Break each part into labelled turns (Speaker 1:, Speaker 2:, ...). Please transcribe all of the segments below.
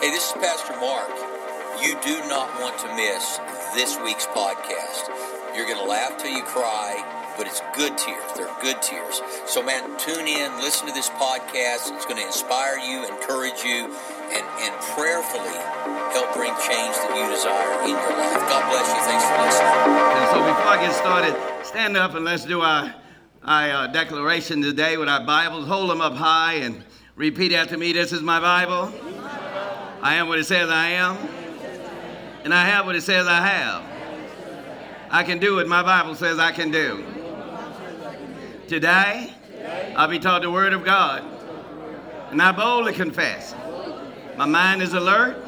Speaker 1: Hey, this is Pastor Mark. You do not want to miss this week's podcast. You're going to laugh till you cry, but it's good tears. They're good tears. So, man, tune in, listen to this podcast. It's going to inspire you, encourage you, and, and prayerfully help bring change that you desire in your life. God bless you. Thanks for listening.
Speaker 2: And so, before I get started, stand up and let's do our, our uh, declaration today with our Bibles. Hold them up high and repeat after me. This is my Bible. I am what it says I am. And I have what it says I have. I can do what my Bible says I can do. Today, I'll be taught the Word of God. And I boldly confess my mind is alert,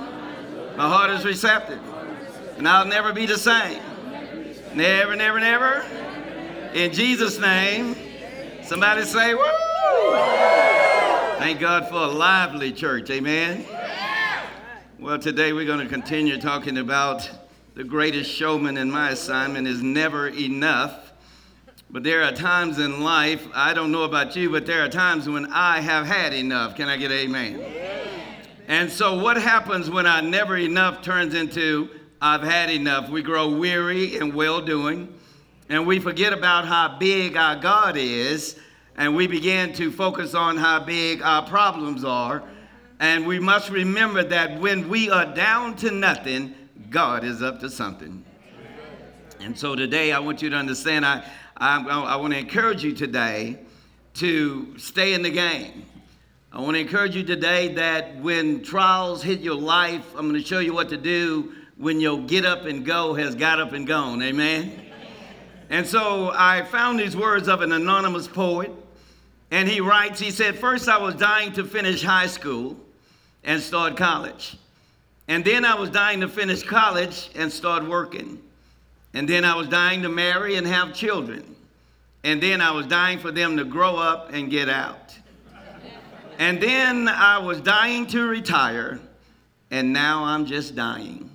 Speaker 2: my heart is receptive, and I'll never be the same. Never, never, never. In Jesus' name, somebody say, Woo! Thank God for a lively church. Amen. Well, today we're going to continue talking about the greatest showman, in my assignment is never enough. But there are times in life, I don't know about you, but there are times when I have had enough. Can I get amen? And so, what happens when our never enough turns into I've had enough? We grow weary and well doing, and we forget about how big our God is, and we begin to focus on how big our problems are and we must remember that when we are down to nothing, God is up to something. And so today, I want you to understand, I, I, I want to encourage you today to stay in the game. I want to encourage you today that when trials hit your life, I'm going to show you what to do when your get up and go has got up and gone. Amen? And so I found these words of an anonymous poet, and he writes, he said, First, I was dying to finish high school and start college. And then I was dying to finish college and start working. And then I was dying to marry and have children. And then I was dying for them to grow up and get out. And then I was dying to retire, and now I'm just dying.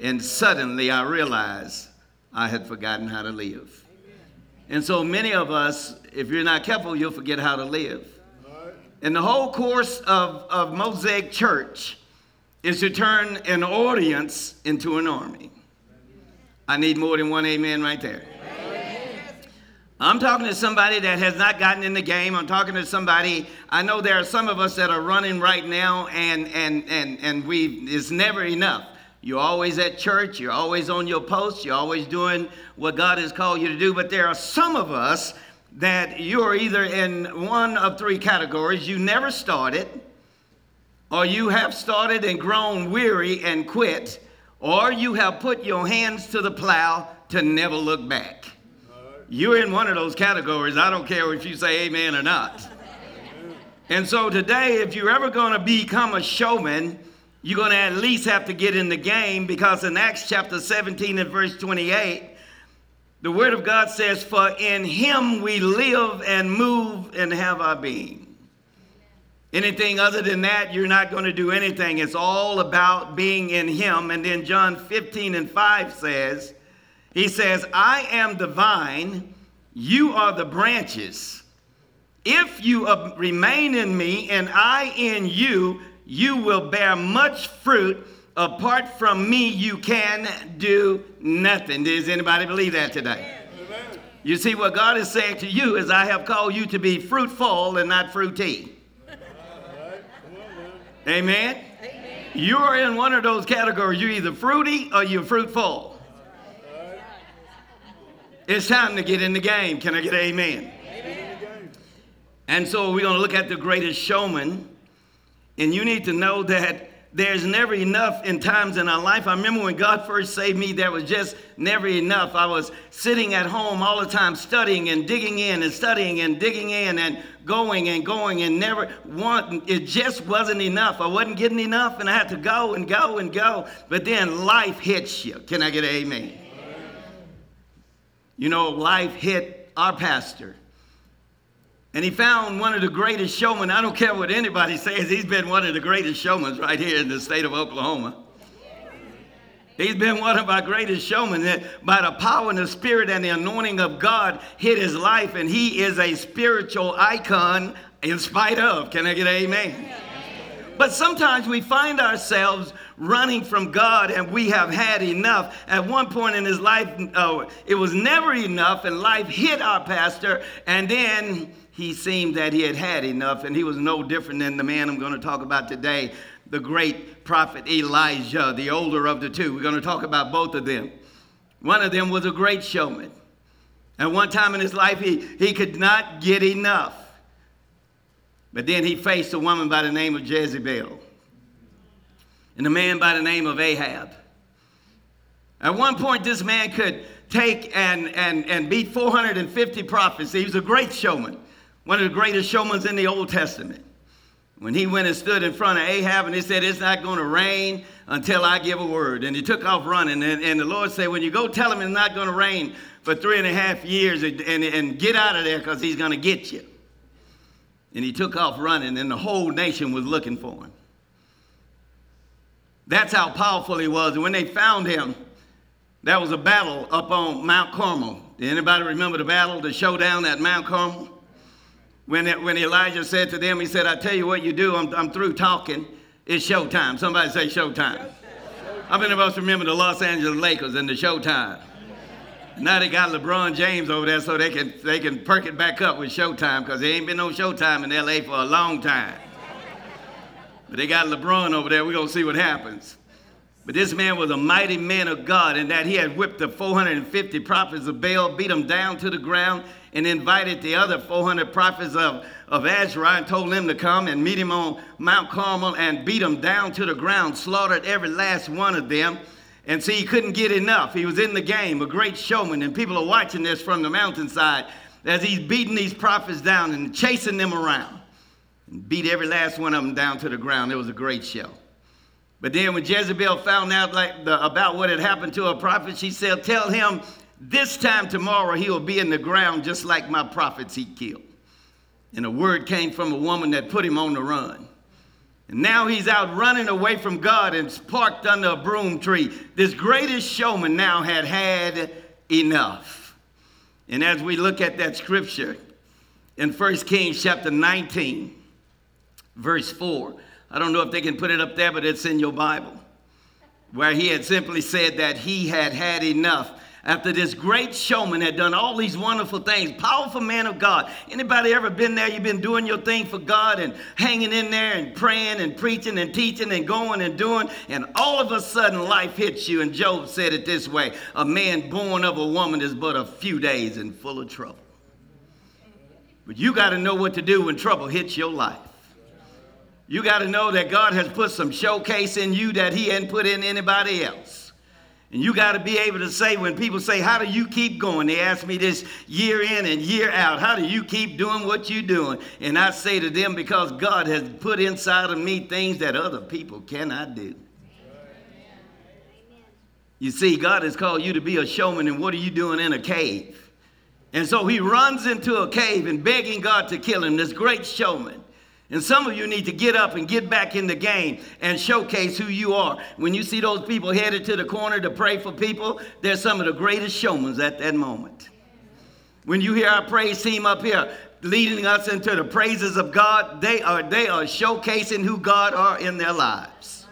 Speaker 2: And suddenly I realized I had forgotten how to live. And so many of us, if you're not careful, you'll forget how to live. And the whole course of, of Mosaic Church is to turn an audience into an army. I need more than one amen right there. I'm talking to somebody that has not gotten in the game. I'm talking to somebody. I know there are some of us that are running right now, and and and and we it's never enough. You're always at church. You're always on your post. You're always doing what God has called you to do. But there are some of us that you're either in one of three categories. You never started, or you have started and grown weary and quit, or you have put your hands to the plow to never look back. You're in one of those categories. I don't care if you say amen or not. And so today, if you're ever going to become a showman, you're going to at least have to get in the game because in Acts chapter 17 and verse 28, the Word of God says, For in Him we live and move and have our being. Anything other than that, you're not going to do anything. It's all about being in Him. And then John 15 and 5 says, He says, I am the vine, you are the branches. If you remain in me and I in you, you will bear much fruit apart from me, you can do nothing. Does anybody believe that today? Amen. You see, what God is saying to you is, I have called you to be fruitful and not fruity. Amen. Amen. You're in one of those categories. You're either fruity or you're fruitful. It's time to get in the game. Can I get amen? amen? And so we're going to look at the greatest showman. And you need to know that there's never enough in times in our life. I remember when God first saved me, there was just never enough. I was sitting at home all the time studying and digging in and studying and digging in and going and going and never want it just wasn't enough. I wasn't getting enough and I had to go and go and go. But then life hits you. Can I get an amen? You know, life hit our pastor. And he found one of the greatest showmen. I don't care what anybody says, he's been one of the greatest showmen right here in the state of Oklahoma. He's been one of our greatest showmen that by the power and the spirit and the anointing of God hit his life, and he is a spiritual icon in spite of. Can I get amen? But sometimes we find ourselves running from God and we have had enough. At one point in his life, oh, it was never enough, and life hit our pastor, and then he seemed that he had had enough, and he was no different than the man I'm going to talk about today, the great prophet Elijah, the older of the two. We're going to talk about both of them. One of them was a great showman. At one time in his life, he, he could not get enough. But then he faced a woman by the name of Jezebel and a man by the name of Ahab. At one point, this man could take and, and, and beat 450 prophets. He was a great showman, one of the greatest showmen in the Old Testament. When he went and stood in front of Ahab and he said, It's not going to rain until I give a word. And he took off running. And, and the Lord said, When you go tell him it's not going to rain for three and a half years and, and, and get out of there because he's going to get you. And he took off running, and the whole nation was looking for him. That's how powerful he was. And when they found him, there was a battle up on Mount Carmel. Anybody remember the battle, the showdown at Mount Carmel? When, it, when Elijah said to them, he said, I tell you what you do, I'm, I'm through talking. It's showtime. Somebody say showtime. How many of us remember the Los Angeles Lakers and the showtime? Now they got LeBron James over there so they can, they can perk it back up with showtime because there ain't been no showtime in LA for a long time. But they got LeBron over there. We're going to see what happens. But this man was a mighty man of God in that he had whipped the 450 prophets of Baal, beat them down to the ground, and invited the other 400 prophets of, of Asherah and told them to come and meet him on Mount Carmel and beat them down to the ground, slaughtered every last one of them. And see, he couldn't get enough. He was in the game, a great showman, and people are watching this from the mountainside as he's beating these prophets down and chasing them around and beat every last one of them down to the ground. It was a great show. But then when Jezebel found out like the, about what had happened to her prophet, she said, Tell him this time tomorrow he will be in the ground just like my prophets he killed. And a word came from a woman that put him on the run. And now he's out running away from God and parked under a broom tree. This greatest showman now had had enough. And as we look at that scripture in 1 Kings chapter 19, verse 4. I don't know if they can put it up there, but it's in your Bible. Where he had simply said that he had had enough after this great showman had done all these wonderful things. Powerful man of god. Anybody ever been there? You've been doing your thing for god and hanging in there and praying and preaching and teaching and going and doing and all of a sudden life hits you. And Job said it this way a man born of a woman is but a few days and full of trouble. But you got to know what to do when trouble hits your life. You got to know that God has put some showcase in you that He hadn't put in anybody else. And you got to be able to say, when people say, How do you keep going? They ask me this year in and year out, How do you keep doing what you're doing? And I say to them, Because God has put inside of me things that other people cannot do. You see, God has called you to be a showman, and what are you doing in a cave? And so he runs into a cave and begging God to kill him, this great showman. And some of you need to get up and get back in the game and showcase who you are. When you see those people headed to the corner to pray for people, they're some of the greatest showmen at that moment. When you hear our praise team up here leading us into the praises of God, they are, they are showcasing who God are in their lives.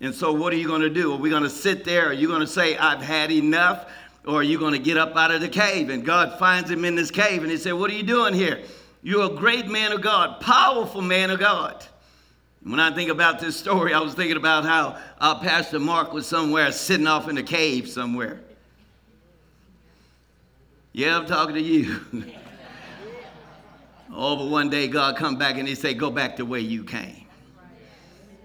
Speaker 2: And so, what are you going to do? Are we going to sit there? Are you going to say, I've had enough? Or are you going to get up out of the cave? And God finds him in this cave and he said, What are you doing here? You're a great man of God, powerful man of God. When I think about this story, I was thinking about how our Pastor Mark was somewhere sitting off in a cave somewhere. Yeah, I'm talking to you. oh, but one day God come back and he say, go back the way you came.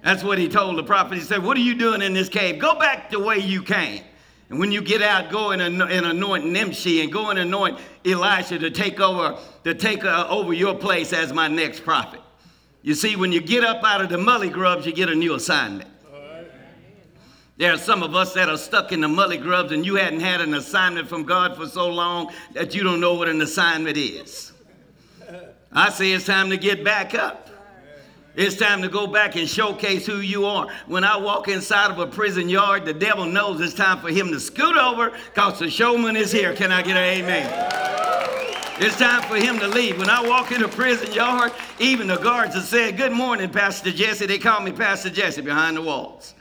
Speaker 2: That's what he told the prophet. He said, what are you doing in this cave? Go back the way you came. And when you get out, go and, anoint Nimshi and go and anoint Elisha to take over to take uh, over your place as my next prophet. You see, when you get up out of the mully grubs, you get a new assignment. There are some of us that are stuck in the mully grubs, and you hadn't had an assignment from God for so long that you don't know what an assignment is. I say it's time to get back up. It's time to go back and showcase who you are. When I walk inside of a prison yard, the devil knows it's time for him to scoot over because the showman is here. Can I get an amen? It's time for him to leave. When I walk in a prison yard, even the guards have said, Good morning, Pastor Jesse. They call me Pastor Jesse behind the walls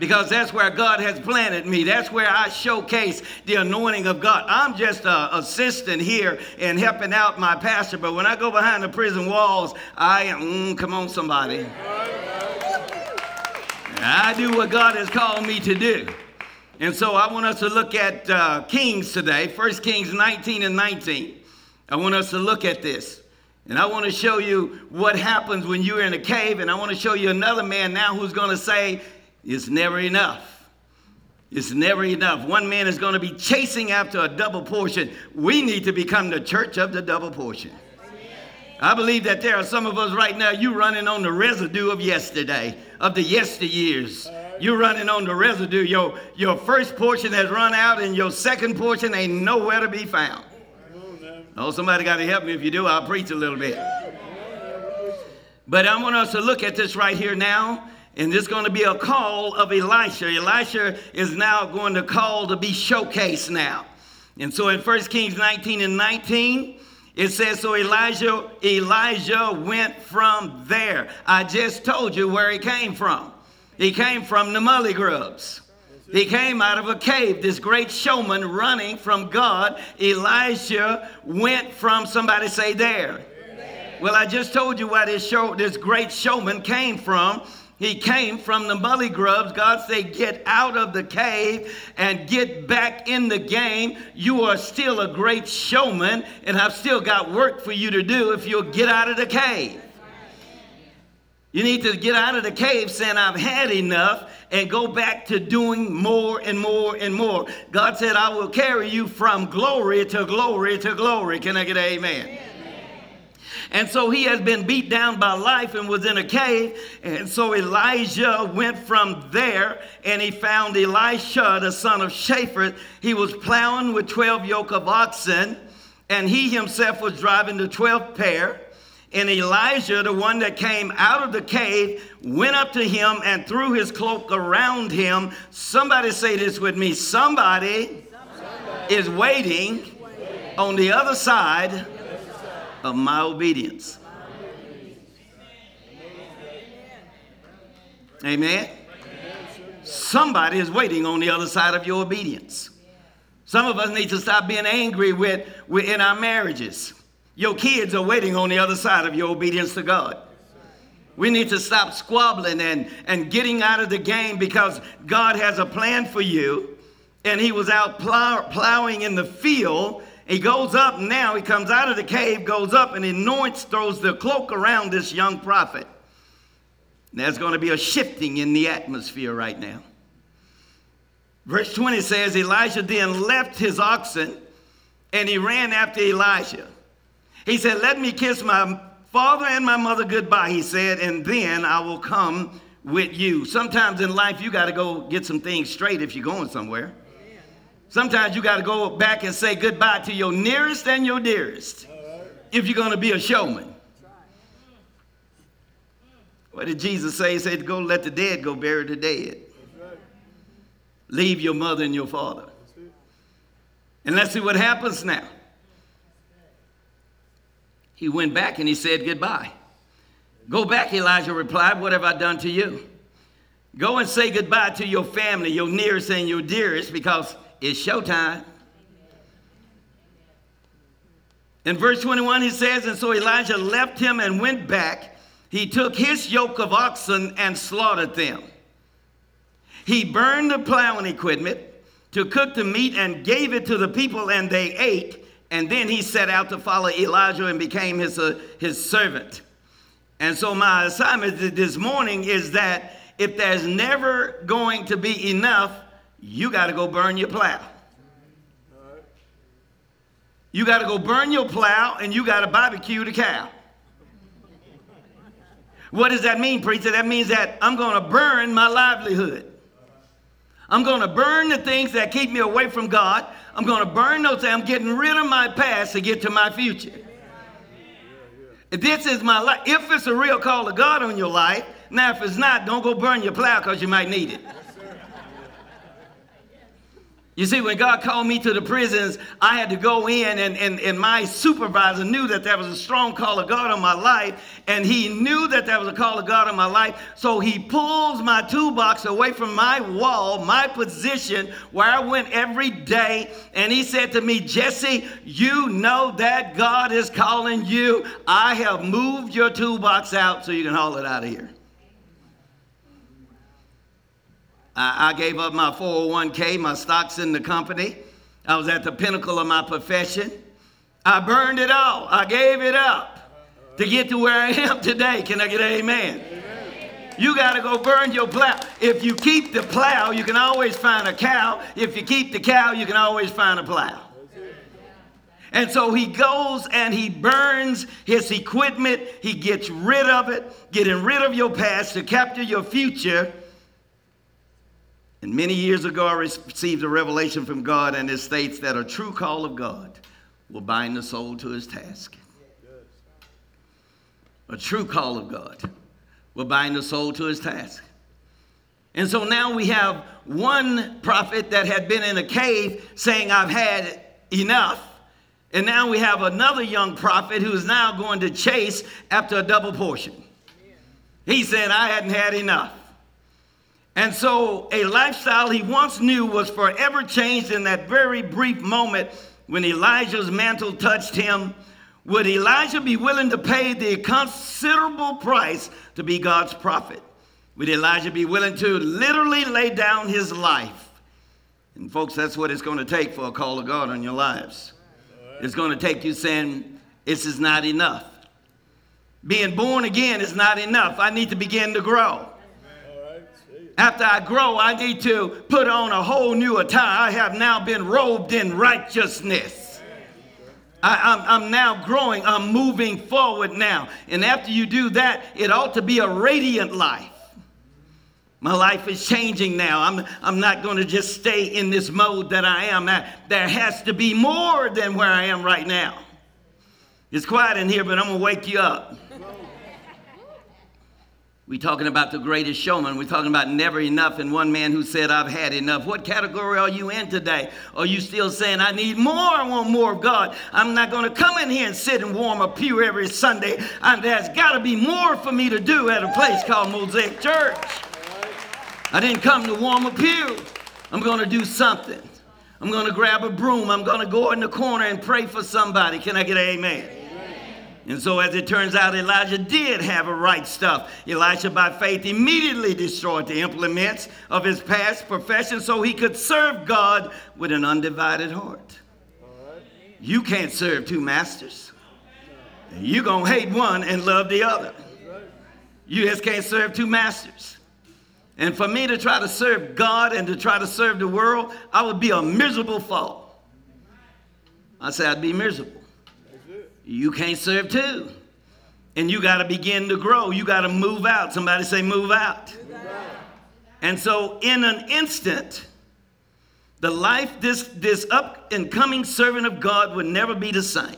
Speaker 2: because that's where God has planted me. That's where I showcase the anointing of God. I'm just an assistant here and helping out my pastor, but when I go behind the prison walls, I am, mm, come on, somebody. I do what God has called me to do. And so I want us to look at uh, Kings today, 1 Kings 19 and 19. I want us to look at this. And I want to show you what happens when you're in a cave. And I want to show you another man now who's going to say, it's never enough. It's never enough. One man is going to be chasing after a double portion. We need to become the church of the double portion. I believe that there are some of us right now, you running on the residue of yesterday, of the yesteryears. You're running on the residue. Your, your first portion has run out, and your second portion ain't nowhere to be found. Oh, somebody got to help me. If you do, I'll preach a little bit. But I want us to look at this right here now and there's going to be a call of Elisha. Elisha is now going to call to be showcased now. And so in 1 Kings 19 and 19, it says, So Elijah, Elijah went from there. I just told you where he came from. He came from the mully grubs. He came out of a cave, this great showman running from God. Elijah went from, somebody say, there. Well, I just told you where this, show, this great showman came from. He came from the mully grubs. God said, Get out of the cave and get back in the game. You are still a great showman, and I've still got work for you to do if you'll get out of the cave. You need to get out of the cave saying, I've had enough, and go back to doing more and more and more. God said, I will carry you from glory to glory to glory. Can I get an amen? amen. And so he has been beat down by life and was in a cave. And so Elijah went from there and he found Elisha, the son of Shaphat. He was plowing with 12 yoke of oxen, and he himself was driving the 12th pair. And Elijah, the one that came out of the cave, went up to him and threw his cloak around him. Somebody say this with me. Somebody, Somebody. is waiting on the other side of my obedience. Amen. Somebody is waiting on the other side of your obedience. Some of us need to stop being angry with, with in our marriages. Your kids are waiting on the other side of your obedience to God. We need to stop squabbling and, and getting out of the game because God has a plan for you. And He was out plow, plowing in the field he goes up now, he comes out of the cave, goes up and anoints, throws the cloak around this young prophet. There's going to be a shifting in the atmosphere right now. Verse 20 says, Elijah then left his oxen and he ran after Elijah. He said, Let me kiss my father and my mother goodbye, he said, and then I will come with you. Sometimes in life, you got to go get some things straight if you're going somewhere. Sometimes you got to go back and say goodbye to your nearest and your dearest if you're going to be a showman. What did Jesus say? He said, Go let the dead go bury the dead. Leave your mother and your father. And let's see what happens now. He went back and he said goodbye. Go back, Elijah replied. What have I done to you? Go and say goodbye to your family, your nearest and your dearest, because it's showtime. In verse 21, he says, And so Elijah left him and went back. He took his yoke of oxen and slaughtered them. He burned the plowing equipment to cook the meat and gave it to the people, and they ate. And then he set out to follow Elijah and became his, uh, his servant. And so, my assignment this morning is that if there's never going to be enough, you got to go burn your plow. You got to go burn your plow and you got to barbecue the cow. What does that mean, preacher? That means that I'm going to burn my livelihood. I'm going to burn the things that keep me away from God. I'm going to burn those. I'm getting rid of my past to get to my future. This is my life. If it's a real call of God on your life, now if it's not, don't go burn your plow because you might need it. You see, when God called me to the prisons, I had to go in, and, and, and my supervisor knew that there was a strong call of God on my life, and he knew that there was a call of God on my life. So he pulls my toolbox away from my wall, my position where I went every day, and he said to me, Jesse, you know that God is calling you. I have moved your toolbox out so you can haul it out of here. I, gave up my 401k, my stocks in the company. I was at the pinnacle of my profession. I burned it all. I gave it up to get to where I am today. Can I get an amen? amen. You got to go burn your plow. If you keep the plow, you can always find a cow. If you keep the cow, you can always find a plow. And so he goes and he burns his equipment. He gets rid of it, getting rid of your past to capture your future and many years ago, I received a revelation from God, and it states that a true call of God will bind the soul to his task. A true call of God will bind the soul to his task. And so now we have one prophet that had been in a cave saying, I've had enough. And now we have another young prophet who is now going to chase after a double portion. He said, I hadn't had enough. And so a lifestyle he once knew was forever changed in that very brief moment when Elijah's mantle touched him. Would Elijah be willing to pay the considerable price to be God's prophet? Would Elijah be willing to literally lay down his life? And folks, that's what it's going to take for a call of God on your lives. It's going to take you saying, This is not enough. Being born again is not enough. I need to begin to grow. After I grow, I need to put on a whole new attire. I have now been robed in righteousness. I, am now growing. I'm moving forward now. And after you do that, it ought to be a radiant life. My life is changing now. I'm, I'm not going to just stay in this mode that I am. There has to be more than where I am right now. It's quiet in here, but I'm going to wake you up. We're talking about the greatest showman. We're talking about never enough and one man who said, I've had enough. What category are you in today? Are you still saying, I need more? I want more of God. I'm not going to come in here and sit and warm a pew every Sunday. And there's got to be more for me to do at a place called Mosaic Church. I didn't come to warm a pew. I'm going to do something. I'm going to grab a broom. I'm going to go in the corner and pray for somebody. Can I get an amen? And so, as it turns out, Elijah did have a right stuff. Elisha, by faith, immediately destroyed the implements of his past profession so he could serve God with an undivided heart. You can't serve two masters. You're going to hate one and love the other. You just can't serve two masters. And for me to try to serve God and to try to serve the world, I would be a miserable fall. I say I'd be miserable you can't serve two. And you got to begin to grow. You got to move out. Somebody say, move out. move out. And so, in an instant, the life this, this up and coming servant of God would never be the same.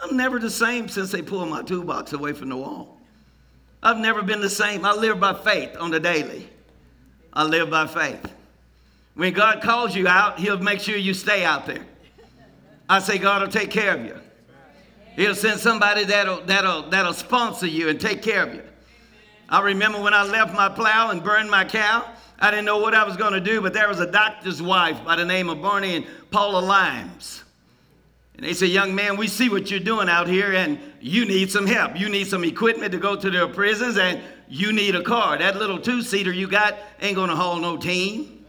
Speaker 2: I'm never the same since they pulled my toolbox away from the wall. I've never been the same. I live by faith on the daily. I live by faith. When God calls you out, He'll make sure you stay out there. I say, God will take care of you. He'll send somebody that'll, that'll, that'll sponsor you and take care of you. I remember when I left my plow and burned my cow, I didn't know what I was going to do, but there was a doctor's wife by the name of Barney and Paula Limes. And they said, Young man, we see what you're doing out here, and you need some help. You need some equipment to go to the prisons, and you need a car. That little two seater you got ain't going to haul no team.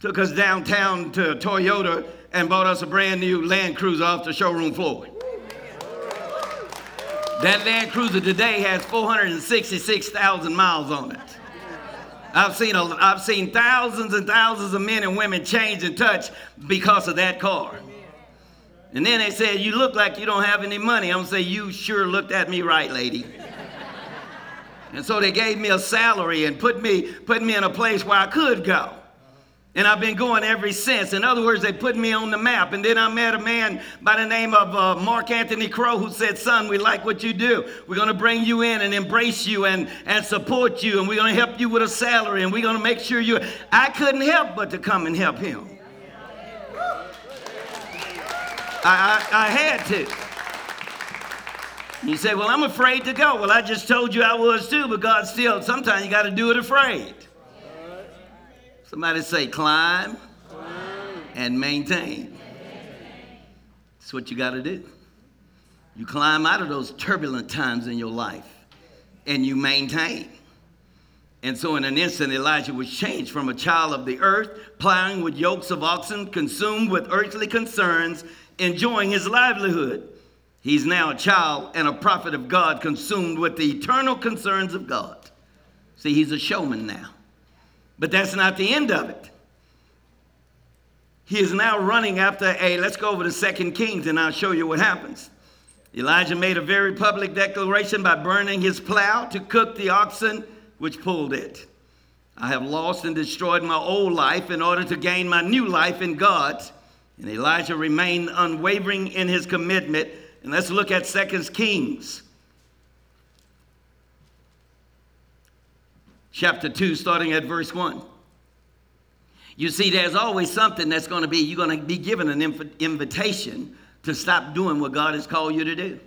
Speaker 2: Took us downtown to Toyota and bought us a brand new Land Cruiser off the showroom floor. That Land Cruiser today has 466,000 miles on it. I've seen, a, I've seen thousands and thousands of men and women change and touch because of that car. And then they said, You look like you don't have any money. I'm going to say, You sure looked at me right, lady. and so they gave me a salary and put me, put me in a place where I could go. And I've been going ever since. In other words, they put me on the map. And then I met a man by the name of uh, Mark Anthony Crow who said, Son, we like what you do. We're going to bring you in and embrace you and, and support you. And we're going to help you with a salary. And we're going to make sure you. I couldn't help but to come and help him. I, I, I had to. You say, Well, I'm afraid to go. Well, I just told you I was too, but God still, sometimes you got to do it afraid. Somebody say, climb, climb. and maintain. That's what you got to do. You climb out of those turbulent times in your life and you maintain. And so, in an instant, Elijah was changed from a child of the earth, plowing with yokes of oxen, consumed with earthly concerns, enjoying his livelihood. He's now a child and a prophet of God, consumed with the eternal concerns of God. See, he's a showman now. But that's not the end of it. He is now running after a, let's go over to Second Kings and I'll show you what happens. Elijah made a very public declaration by burning his plow to cook the oxen which pulled it. I have lost and destroyed my old life in order to gain my new life in God. And Elijah remained unwavering in his commitment. And let's look at Second Kings chapter 2, starting at verse 1. You see, there's always something that's going to be, you're going to be given an inv- invitation to stop doing what God has called you to do.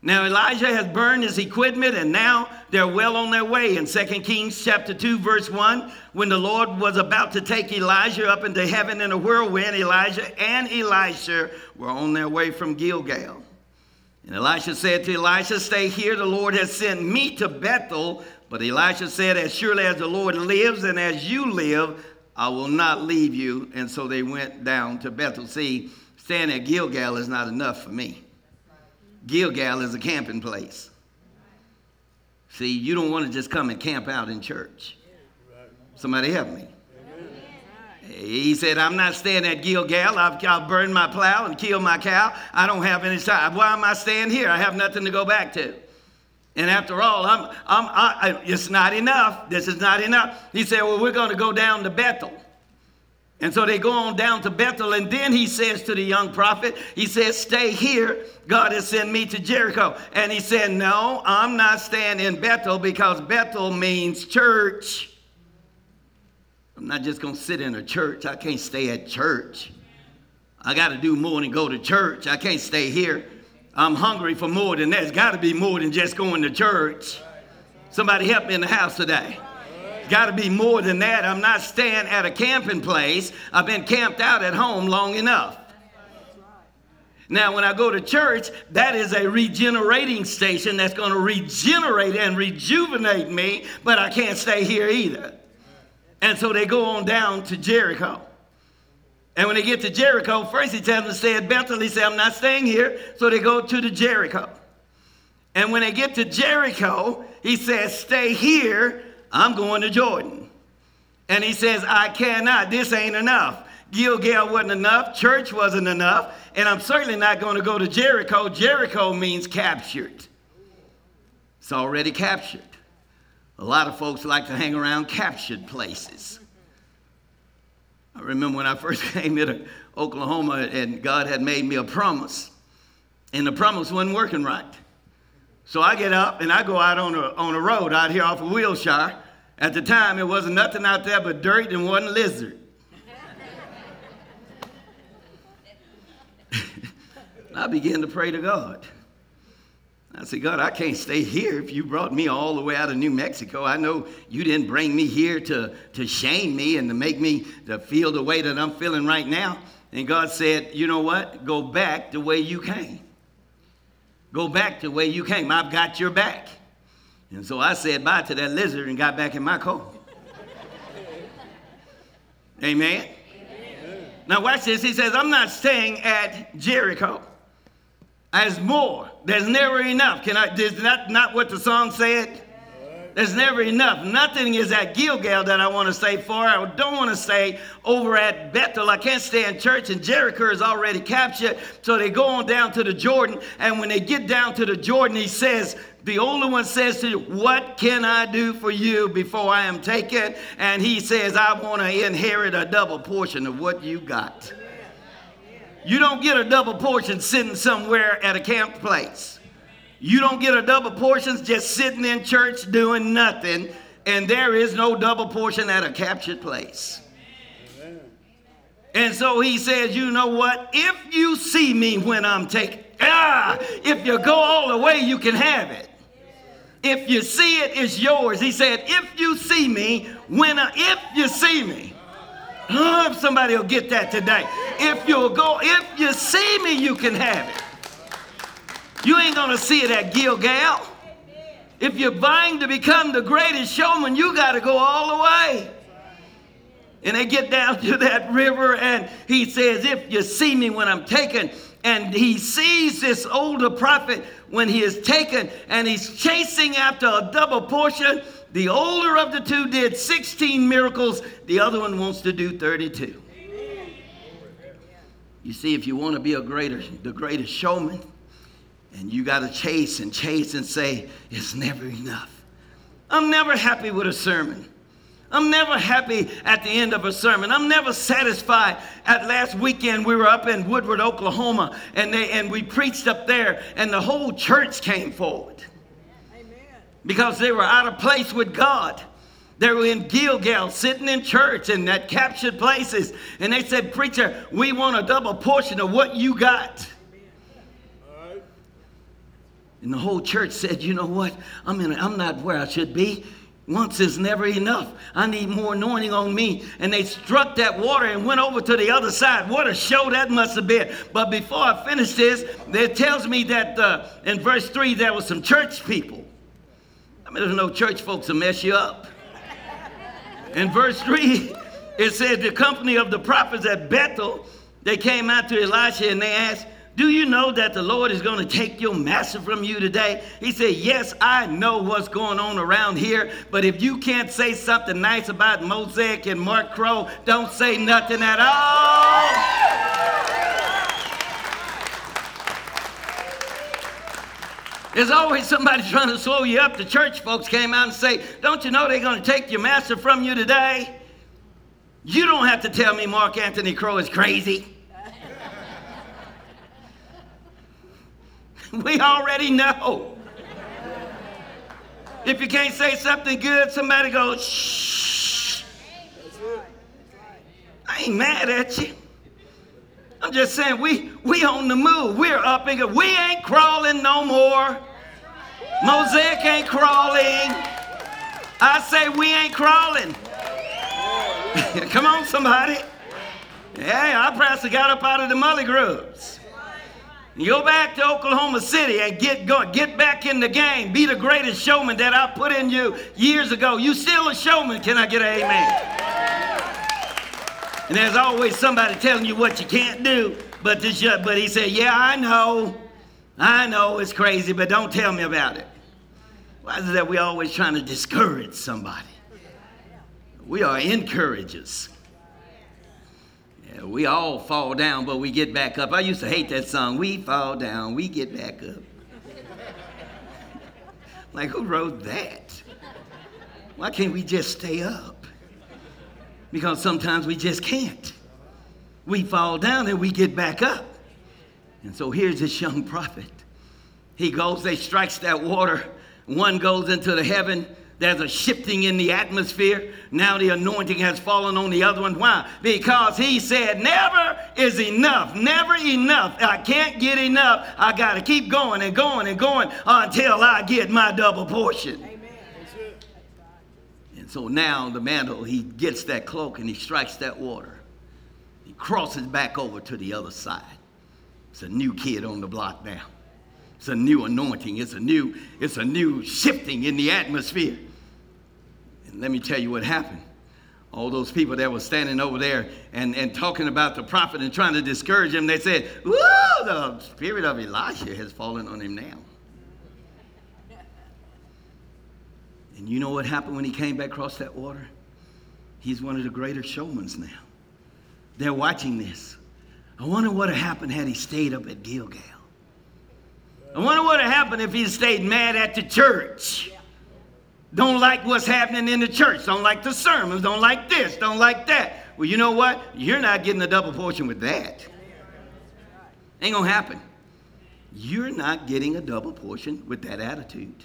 Speaker 2: Now, Elijah has burned his equipment, and now they're well on their way. In 2 Kings chapter 2, verse 1, when the Lord was about to take Elijah up into heaven in a whirlwind, Elijah and Elisha were on their way from Gilgal. And Elisha said to Elisha, Stay here, the Lord has sent me to Bethel but Elisha said, As surely as the Lord lives and as you live, I will not leave you. And so they went down to Bethel. See, staying at Gilgal is not enough for me. Gilgal is a camping place. See, you don't want to just come and camp out in church. Somebody help me. He said, I'm not staying at Gilgal. I've, I've burned my plow and killed my cow. I don't have any time. Why am I staying here? I have nothing to go back to. And after all, I'm, I'm, I, it's not enough. This is not enough. He said, Well, we're going to go down to Bethel. And so they go on down to Bethel. And then he says to the young prophet, He says, Stay here. God has sent me to Jericho. And he said, No, I'm not staying in Bethel because Bethel means church. I'm not just going to sit in a church. I can't stay at church. I got to do more than go to church. I can't stay here. I'm hungry for more than that. It's got to be more than just going to church. Somebody help me in the house today. It's Got to be more than that. I'm not staying at a camping place. I've been camped out at home long enough. Now, when I go to church, that is a regenerating station that's going to regenerate and rejuvenate me, but I can't stay here either. And so they go on down to Jericho. And when they get to Jericho, first he tells them to stay at Bethel. He said, I'm not staying here. So they go to the Jericho. And when they get to Jericho, he says, Stay here. I'm going to Jordan. And he says, I cannot. This ain't enough. Gilgal wasn't enough. Church wasn't enough. And I'm certainly not going to go to Jericho. Jericho means captured. It's already captured. A lot of folks like to hang around captured places. I remember when I first came to Oklahoma and God had made me a promise, and the promise wasn't working right. So I get up and I go out on a, on a road out here off of Wilshire. At the time, it wasn't nothing out there but dirt and one lizard. I began to pray to God. I said, God, I can't stay here if you brought me all the way out of New Mexico. I know you didn't bring me here to, to shame me and to make me to feel the way that I'm feeling right now. And God said, you know what? Go back the way you came. Go back the way you came. I've got your back. And so I said bye to that lizard and got back in my car. Amen. Amen. Now watch this. He says, I'm not staying at Jericho as more. There's never enough. Can I, is that not what the song said? There's never enough. Nothing is at Gilgal that I want to say for. I don't want to stay over at Bethel. I can't stay in church, and Jericho is already captured. So they go on down to the Jordan. And when they get down to the Jordan, he says, the older one says to What can I do for you before I am taken? And he says, I want to inherit a double portion of what you got. You don't get a double portion sitting somewhere at a camp place. You don't get a double portion just sitting in church doing nothing, and there is no double portion at a captured place. And so he says, You know what? If you see me when I'm taken, ah, if you go all the way, you can have it. If you see it, it's yours. He said, If you see me, when I, if you see me, oh, if somebody will get that today. If you'll go, if you see me, you can have it. You ain't to see it at Gilgal. If you're vying to become the greatest showman, you got to go all the way. And they get down to that river, and he says, If you see me when I'm taken, and he sees this older prophet when he is taken, and he's chasing after a double portion. The older of the two did 16 miracles, the other one wants to do 32. You see, if you want to be a greater, the greatest showman, and you got to chase and chase and say, it's never enough. I'm never happy with a sermon. I'm never happy at the end of a sermon. I'm never satisfied. At last weekend, we were up in Woodward, Oklahoma, and, they, and we preached up there, and the whole church came forward. Amen. Because they were out of place with God. They were in Gilgal, sitting in church and that captured places. And they said, Preacher, we want a double portion of what you got. And the whole church said, you know what? I'm, in I'm not where I should be. Once is never enough. I need more anointing on me. And they struck that water and went over to the other side. What a show that must have been. But before I finish this, it tells me that uh, in verse 3 there were some church people. I mean, there's no church folks to mess you up. In verse 3, it said the company of the prophets at Bethel, they came out to Elisha and they asked, do you know that the Lord is going to take your master from you today? He said, Yes, I know what's going on around here, but if you can't say something nice about Mosaic and Mark Crow, don't say nothing at all. There's always somebody trying to slow you up. The church folks came out and say, Don't you know they're going to take your master from you today? You don't have to tell me Mark Anthony Crow is crazy. We already know. If you can't say something good, somebody goes, shh. I ain't mad at you. I'm just saying we we on the move. We're up and we ain't crawling no more. Mosaic ain't crawling. I say we ain't crawling. Come on, somebody. Hey, I practically got up out of the mully grubs. Go back to Oklahoma City and get going. Get back in the game. Be the greatest showman that I put in you years ago. You still a showman. Can I get an amen? And there's always somebody telling you what you can't do. But this, but he said, "Yeah, I know, I know it's crazy, but don't tell me about it." Why is it that we're always trying to discourage somebody? We are encouragers we all fall down, but we get back up. I used to hate that song. We fall down, we get back up. like, who wrote that? Why can't we just stay up? Because sometimes we just can't. We fall down and we get back up. And so here's this young prophet. He goes, they strikes that water. One goes into the heaven, there's a shifting in the atmosphere. Now the anointing has fallen on the other one. Why? Because he said, Never is enough. Never enough. I can't get enough. I got to keep going and going and going until I get my double portion. So now the mantle, he gets that cloak and he strikes that water. He crosses back over to the other side. It's a new kid on the block now. It's a new anointing. It's a new, it's a new shifting in the atmosphere. And let me tell you what happened. All those people that were standing over there and, and talking about the prophet and trying to discourage him, they said, Woo, the spirit of Elisha has fallen on him now. And you know what happened when he came back across that water? He's one of the greater showmans now. They're watching this. I wonder what would have happened had he stayed up at Gilgal. I wonder what would have happened if he stayed mad at the church. Don't like what's happening in the church. Don't like the sermons. Don't like this. Don't like that. Well, you know what? You're not getting a double portion with that. Ain't gonna happen. You're not getting a double portion with that attitude.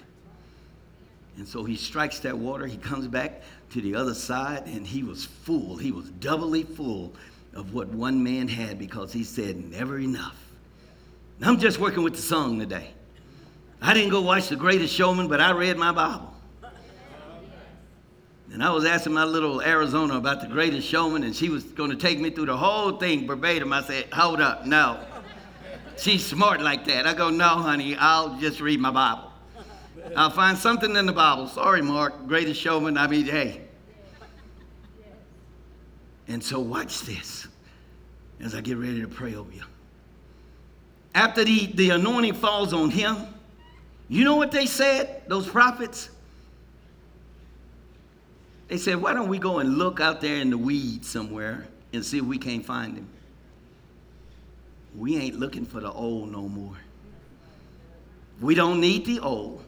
Speaker 2: And so he strikes that water. He comes back to the other side, and he was full. He was doubly full of what one man had because he said, Never enough. I'm just working with the song today. I didn't go watch The Greatest Showman, but I read my Bible. And I was asking my little Arizona about the greatest showman, and she was going to take me through the whole thing verbatim. I said, Hold up, no. She's smart like that. I go, No, honey, I'll just read my Bible. I'll find something in the Bible. Sorry, Mark, greatest showman. I mean, hey. And so, watch this as I get ready to pray over you. After the, the anointing falls on him, you know what they said, those prophets? They said, why don't we go and look out there in the weeds somewhere and see if we can't find him? We ain't looking for the old no more. We don't need the old.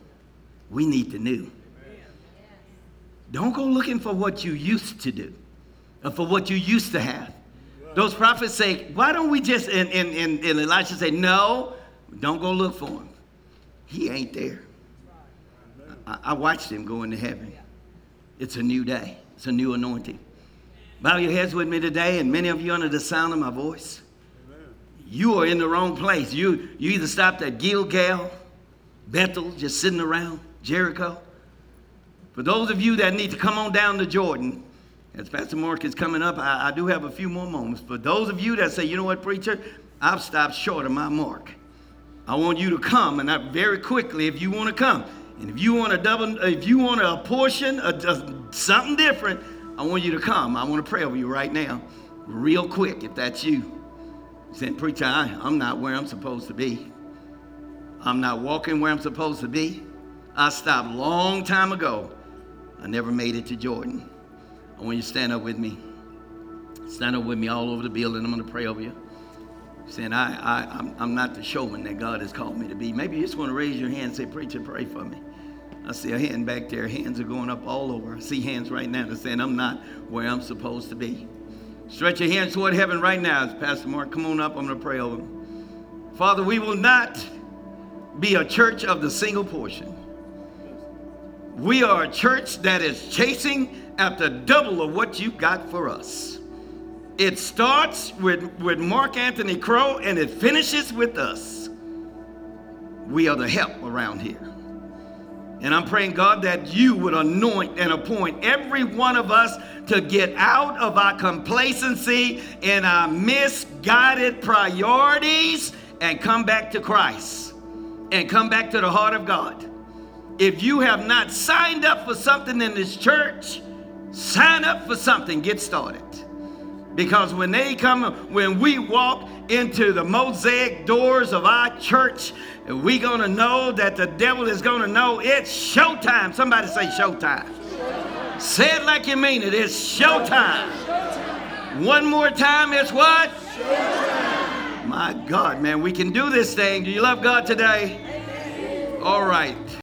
Speaker 2: We need the new. Don't go looking for what you used to do or for what you used to have. Those prophets say, why don't we just, and, and, and, and Elisha say, no, don't go look for him. He ain't there. I, I watched him go into heaven. It's a new day. It's a new anointing. Bow your heads with me today, and many of you under the sound of my voice. You are in the wrong place. You, you either stopped at Gilgal, Bethel, just sitting around, Jericho. For those of you that need to come on down to Jordan, as Pastor Mark is coming up, I, I do have a few more moments. For those of you that say, you know what, preacher, I've stopped short of my mark. I want you to come, and I, very quickly, if you want to come. And if you want a double, if you want a portion, a, a, something different, I want you to come. I want to pray over you right now, real quick, if that's you. Saying, preacher, I, I'm not where I'm supposed to be. I'm not walking where I'm supposed to be. I stopped long time ago. I never made it to Jordan. I want you to stand up with me. Stand up with me all over the building. I'm going to pray over you saying, I, I, I'm, I'm not the showman that God has called me to be. Maybe you just want to raise your hand and say, Preacher, pray for me. I see a hand back there. Hands are going up all over. I see hands right now that saying, I'm not where I'm supposed to be. Stretch your hands toward heaven right now. Pastor Mark, come on up. I'm going to pray over them. Father, we will not be a church of the single portion. We are a church that is chasing after double of what you got for us. It starts with, with Mark Anthony Crow and it finishes with us. We are the help around here. And I'm praying, God, that you would anoint and appoint every one of us to get out of our complacency and our misguided priorities and come back to Christ and come back to the heart of God. If you have not signed up for something in this church, sign up for something, get started. Because when they come, when we walk into the mosaic doors of our church, we gonna know that the devil is gonna know it's showtime. Somebody say showtime. showtime. Say it like you mean it. It's showtime. showtime. One more time, it's what? Showtime. My God, man, we can do this thing. Do you love God today? All right.